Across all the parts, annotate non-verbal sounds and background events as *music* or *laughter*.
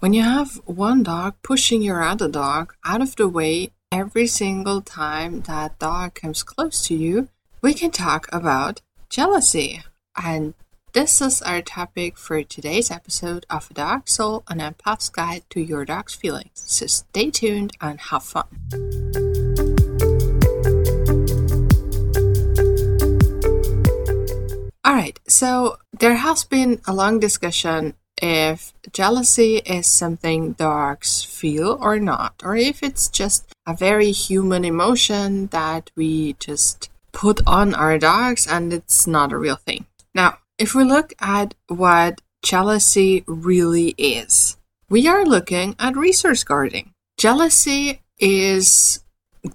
when you have one dog pushing your other dog out of the way every single time that dog comes close to you, we can talk about jealousy. And this is our topic for today's episode of A Dog Soul, an empath's guide to your dog's feelings. So stay tuned and have fun. All right, so there has been a long discussion if jealousy is something dogs feel or not, or if it's just a very human emotion that we just put on our dogs and it's not a real thing. Now, if we look at what jealousy really is, we are looking at resource guarding. Jealousy is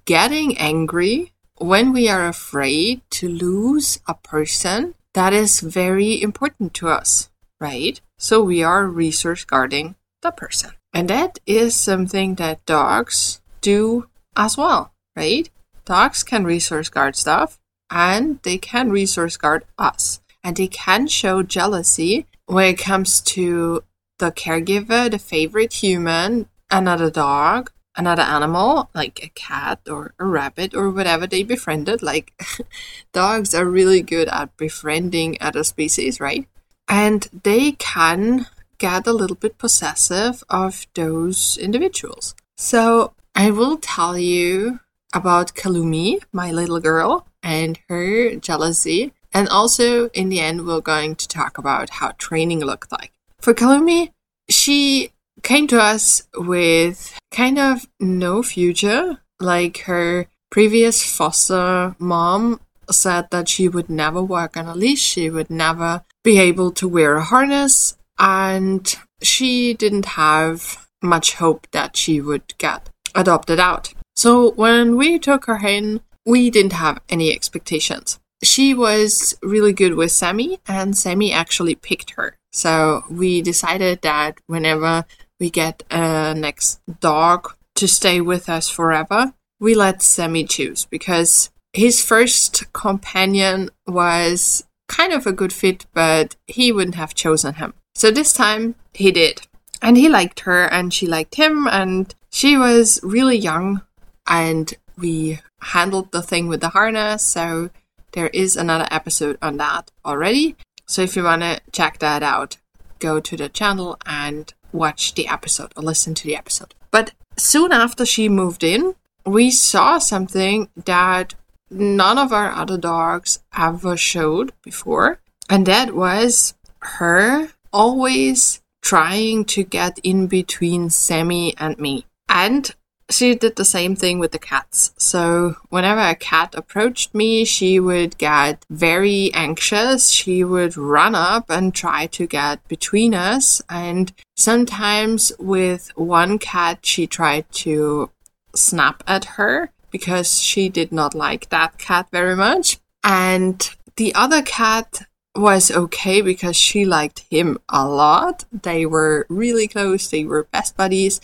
getting angry when we are afraid to lose a person that is very important to us, right? So we are resource guarding the person. And that is something that dogs do as well, right? Dogs can resource guard stuff and they can resource guard us and they can show jealousy when it comes to the caregiver, the favorite human, another dog, another animal, like a cat or a rabbit or whatever they befriended. Like *laughs* dogs are really good at befriending other species, right? And they can get a little bit possessive of those individuals. So I will tell you about Kalumi, my little girl, and her jealousy and also, in the end, we're going to talk about how training looked like. For Kalumi, she came to us with kind of no future. Like her previous foster mom said that she would never work on a leash, she would never be able to wear a harness, and she didn't have much hope that she would get adopted out. So when we took her in, we didn't have any expectations she was really good with Sammy, and Sammy actually picked her. So we decided that whenever we get a next dog to stay with us forever, we let Sammy choose because his first companion was kind of a good fit, but he wouldn't have chosen him. So this time he did. And he liked her and she liked him and she was really young and we handled the thing with the harness. So there is another episode on that already. So if you want to check that out, go to the channel and watch the episode or listen to the episode. But soon after she moved in, we saw something that none of our other dogs ever showed before. And that was her always trying to get in between Sammy and me. And she did the same thing with the cats. So whenever a cat approached me, she would get very anxious. She would run up and try to get between us. And sometimes with one cat, she tried to snap at her because she did not like that cat very much. And the other cat was okay because she liked him a lot. They were really close, they were best buddies.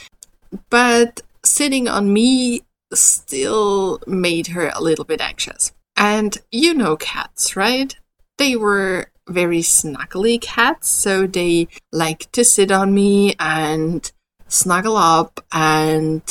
But sitting on me still made her a little bit anxious. And you know cats, right? They were very snuggly cats, so they like to sit on me and snuggle up and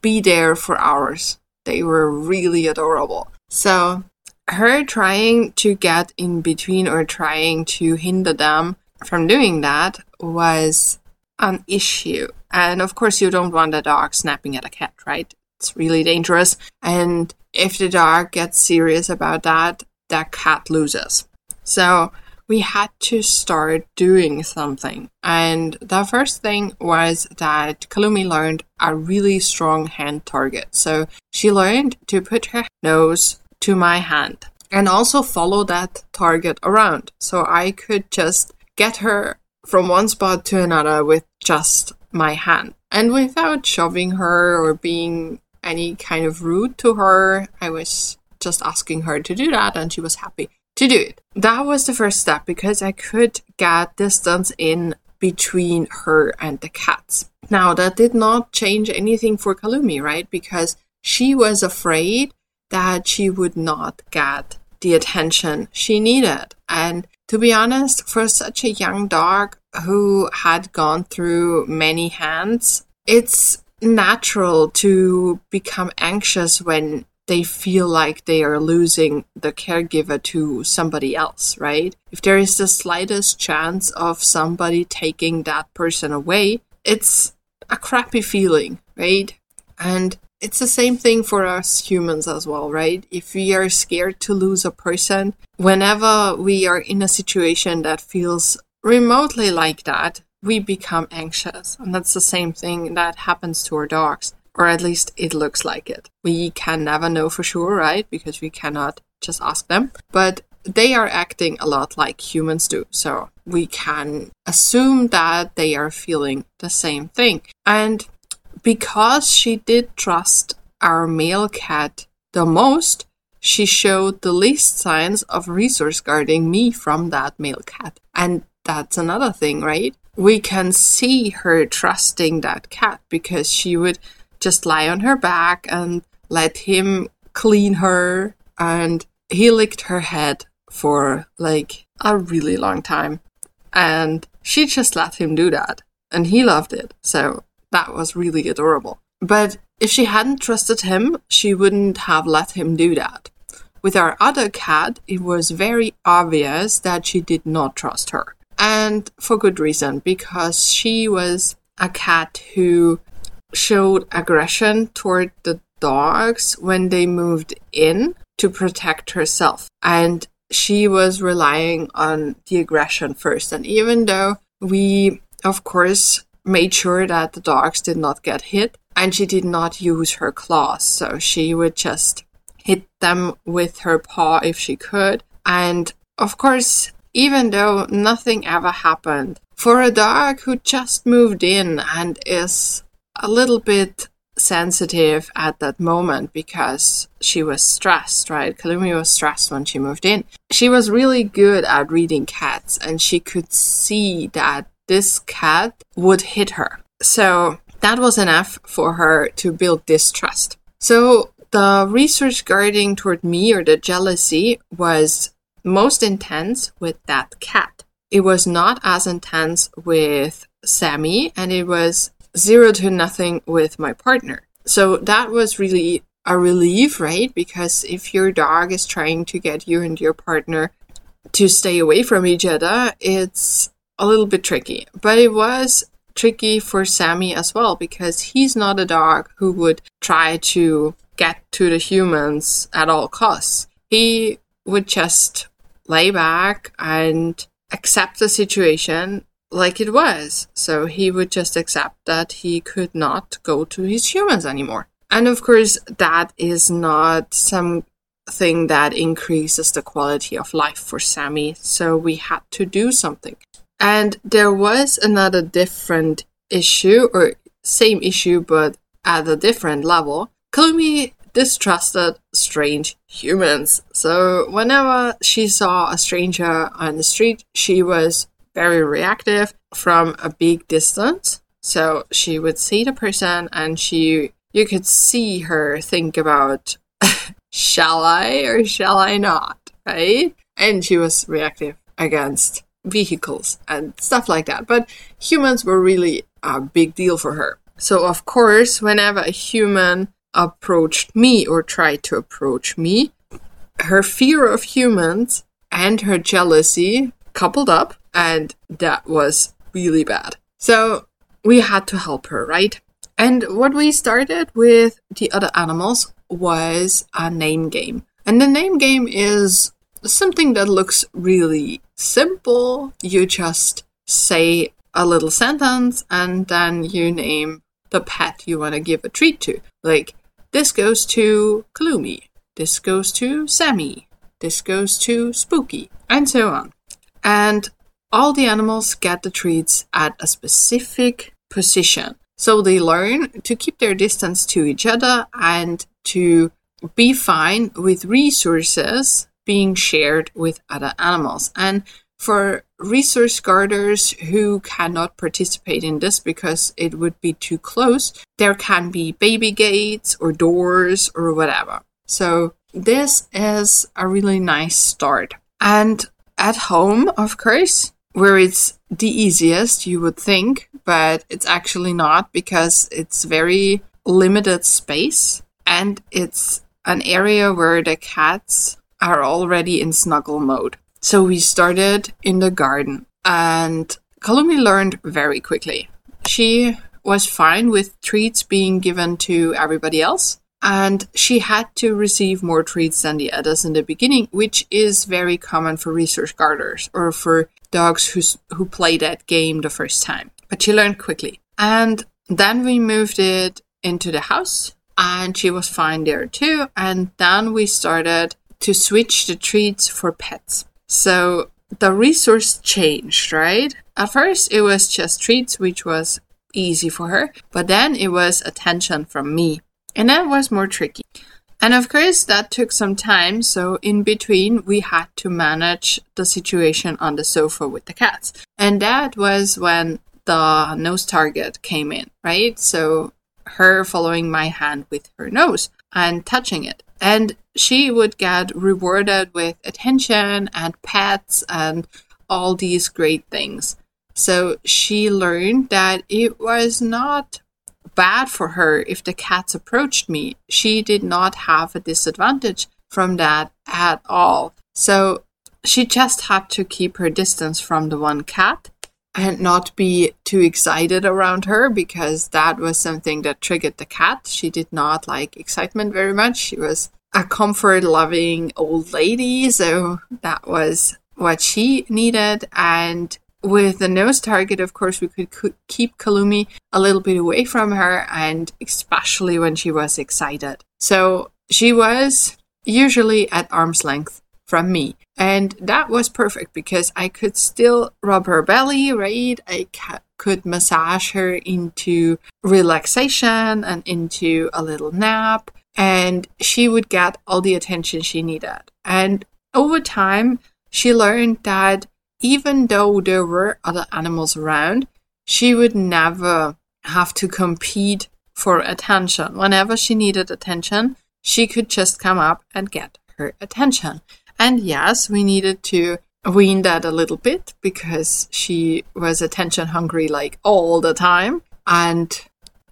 be there for hours. They were really adorable. So, her trying to get in between or trying to hinder them from doing that was an issue. And of course, you don't want a dog snapping at a cat, right? It's really dangerous. And if the dog gets serious about that, that cat loses. So we had to start doing something. And the first thing was that Kalumi learned a really strong hand target. So she learned to put her nose to my hand and also follow that target around. So I could just get her from one spot to another with just my hand. And without shoving her or being any kind of rude to her, I was just asking her to do that and she was happy to do it. That was the first step because I could get distance in between her and the cats. Now, that did not change anything for Kalumi, right? Because she was afraid that she would not get the attention she needed. And to be honest, for such a young dog who had gone through many hands, it's natural to become anxious when they feel like they are losing the caregiver to somebody else, right? If there is the slightest chance of somebody taking that person away, it's a crappy feeling, right? And it's the same thing for us humans as well, right? If we are scared to lose a person, whenever we are in a situation that feels remotely like that, we become anxious. And that's the same thing that happens to our dogs or at least it looks like it. We can never know for sure, right? Because we cannot just ask them. But they are acting a lot like humans do. So we can assume that they are feeling the same thing. And because she did trust our male cat the most, she showed the least signs of resource guarding me from that male cat. And that's another thing, right? We can see her trusting that cat because she would just lie on her back and let him clean her. And he licked her head for like a really long time. And she just let him do that. And he loved it. So that was really adorable. But if she hadn't trusted him, she wouldn't have let him do that. With our other cat, it was very obvious that she did not trust her. And for good reason, because she was a cat who showed aggression toward the dogs when they moved in to protect herself. And she was relying on the aggression first. And even though we, of course, made sure that the dogs did not get hit, and she did not use her claws, so she would just hit them with her paw if she could. And of course, even though nothing ever happened, for a dog who just moved in and is a little bit sensitive at that moment because she was stressed, right? Kalumi was stressed when she moved in. She was really good at reading cats and she could see that this cat would hit her. So that was enough for her to build distrust. So the resource guarding toward me or the jealousy was most intense with that cat. It was not as intense with Sammy and it was zero to nothing with my partner. So that was really a relief, right? Because if your dog is trying to get you and your partner to stay away from each other, it's a little bit tricky. But it was tricky for Sammy as well because he's not a dog who would try to get to the humans at all costs. He would just lay back and accept the situation like it was. So he would just accept that he could not go to his humans anymore. And of course, that is not something that increases the quality of life for Sammy. So we had to do something. And there was another different issue, or same issue, but at a different level. Kalumi distrusted strange humans. So whenever she saw a stranger on the street, she was very reactive from a big distance. So she would see the person and she you could see her think about *laughs* shall I or shall I not, right? And she was reactive against vehicles and stuff like that. But humans were really a big deal for her. So of course, whenever a human approached me or tried to approach me, her fear of humans and her jealousy coupled up and that was really bad. So we had to help her, right? And what we started with the other animals was a name game. And the name game is something that looks really simple. You just say a little sentence and then you name the pet you want to give a treat to. Like, this goes to Kalumi, this goes to Sammy, this goes to Spooky, and so on. And all the animals get the treats at a specific position. So they learn to keep their distance to each other and to be fine with resources being shared with other animals. And for resource guarders who cannot participate in this because it would be too close, there can be baby gates or doors or whatever. So this is a really nice start. And at home, of course, where it's the easiest, you would think, but it's actually not because it's very limited space and it's an area where the cats are already in snuggle mode. So we started in the garden and Kalumi learned very quickly. She was fine with treats being given to everybody else. And she had to receive more treats than the others in the beginning, which is very common for resource guarders or for dogs who's, who play that game the first time. But she learned quickly. And then we moved it into the house and she was fine there too. And then we started to switch the treats for pets. So the resource changed, right? At first, it was just treats, which was easy for her, but then it was attention from me, and that was more tricky. And of course, that took some time, so in between, we had to manage the situation on the sofa with the cats. And that was when the nose target came in, right? So her following my hand with her nose and touching it. And she would get rewarded with attention and pets and all these great things. So she learned that it was not bad for her if the cats approached me. She did not have a disadvantage from that at all. So she just had to keep her distance from the one cat and not be too excited around her because that was something that triggered the cat. She did not like excitement very much. She was a comfort loving old lady, so that was what she needed. And with the nose target, of course, we could keep Kalumi a little bit away from her, and especially when she was excited. So she was usually at arm's length from me. And that was perfect because I could still rub her belly, right? I ca- could massage her into relaxation and into a little nap, and she would get all the attention she needed. And over time, she learned that even though there were other animals around, she would never have to compete for attention. Whenever she needed attention, she could just come up and get her attention. And yes, we needed to wean that a little bit because she was attention hungry like all the time. And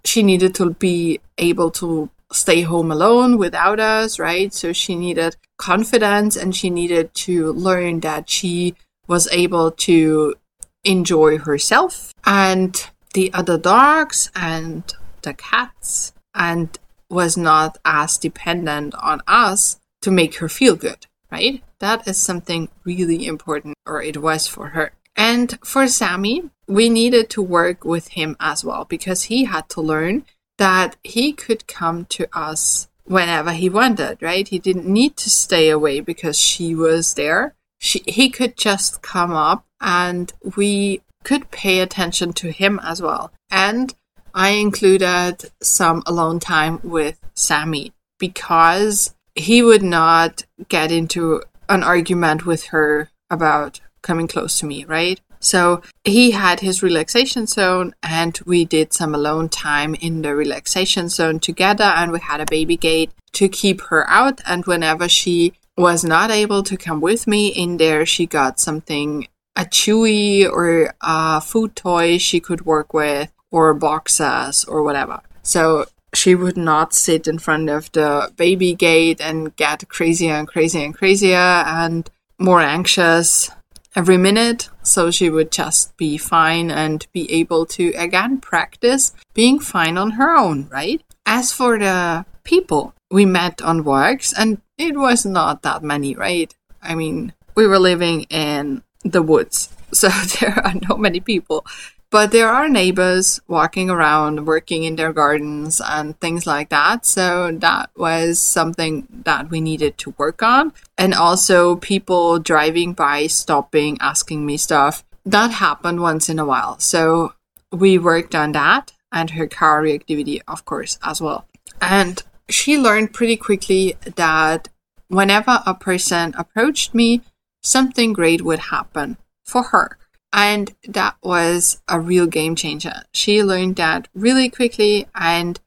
she needed to be able to stay home alone without us, right? So she needed confidence and she needed to learn that she was able to enjoy herself and the other dogs and the cats and was not as dependent on us to make her feel good right? That is something really important, or it was for her. And for Sammy, we needed to work with him as well because he had to learn that he could come to us whenever he wanted, right? He didn't need to stay away because she was there. She, he could just come up and we could pay attention to him as well. And I included some alone time with Sammy because he would not get into an argument with her about coming close to me, right? So he had his relaxation zone, and we did some alone time in the relaxation zone together, and we had a baby gate to keep her out. And whenever she was not able to come with me in there, she got something a chewy or a food toy she could work with, or boxes or whatever. So she would not sit in front of the baby gate and get crazier and crazier and crazier and more anxious every minute. So she would just be fine and be able to again practice being fine on her own, right? As for the people we met on walks, and it was not that many, right? I mean, we were living in the woods, *laughs* so there are not many people. But there are neighbors walking around, working in their gardens and things like that. So that was something that we needed to work on. And also people driving by, stopping, asking me stuff. That happened once in a while. So we worked on that and her car reactivity, of course, as well. And she learned pretty quickly that whenever a person approached me, something great would happen for her. And that was a real game changer. She learned that really quickly and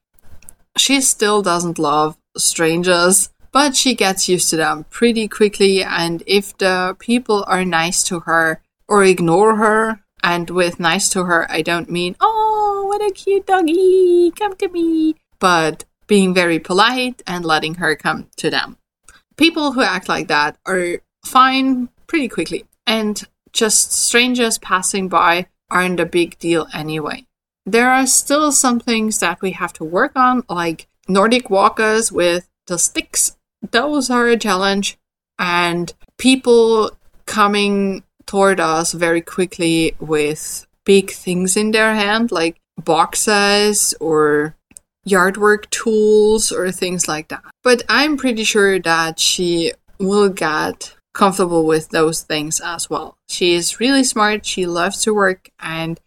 she still doesn't love strangers, but she gets used to them pretty quickly. And if the people are nice to her or ignore her, and with nice to her, I don't mean, oh, what a cute doggy, come to me, but being very polite and letting her come to them. People who act like that are fine pretty quickly, and just strangers passing by aren't a big deal anyway. There are still some things that we have to work on, like Nordic walkers with the sticks. Those are a challenge, and people coming toward us very quickly with big things in their hand, like boxes or yard work tools or things like that. But I'm pretty sure that she will get comfortable with those things as well. She is really smart, she loves to work, and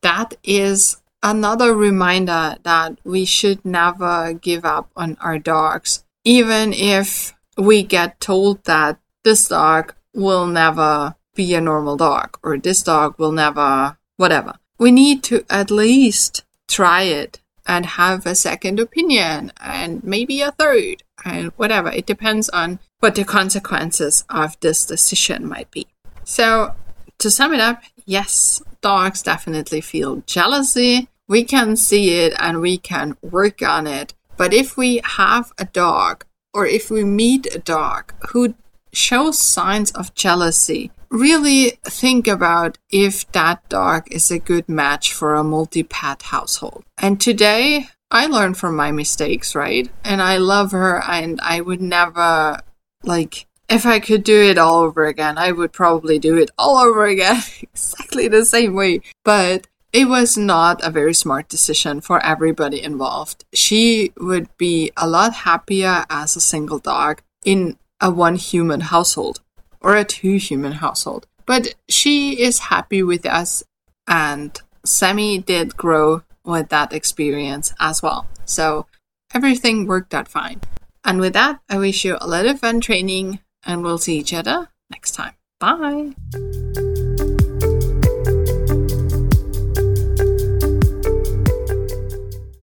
that is another reminder that we should never give up on our dogs, even if we get told that this dog will never be a normal dog or this dog will never, whatever. We need to at least try it and have a second opinion and maybe a third and whatever. It depends on what the consequences of this decision might be. So, to sum it up, yes, dogs definitely feel jealousy. We can see it and we can work on it. But if we have a dog or if we meet a dog who shows signs of jealousy, really think about if that dog is a good match for a multi pet household. And today, I learned from my mistakes, right? And I love her, and I would never, like, if I could do it all over again, I would probably do it all over again, *laughs* exactly the same way. But it was not a very smart decision for everybody involved. She would be a lot happier as a single dog in a one human household or a two human household. But she is happy with us, and Sammy did grow with that experience as well. So everything worked out fine. And with that, I wish you a lot of fun training, and we'll see each other next time. Bye.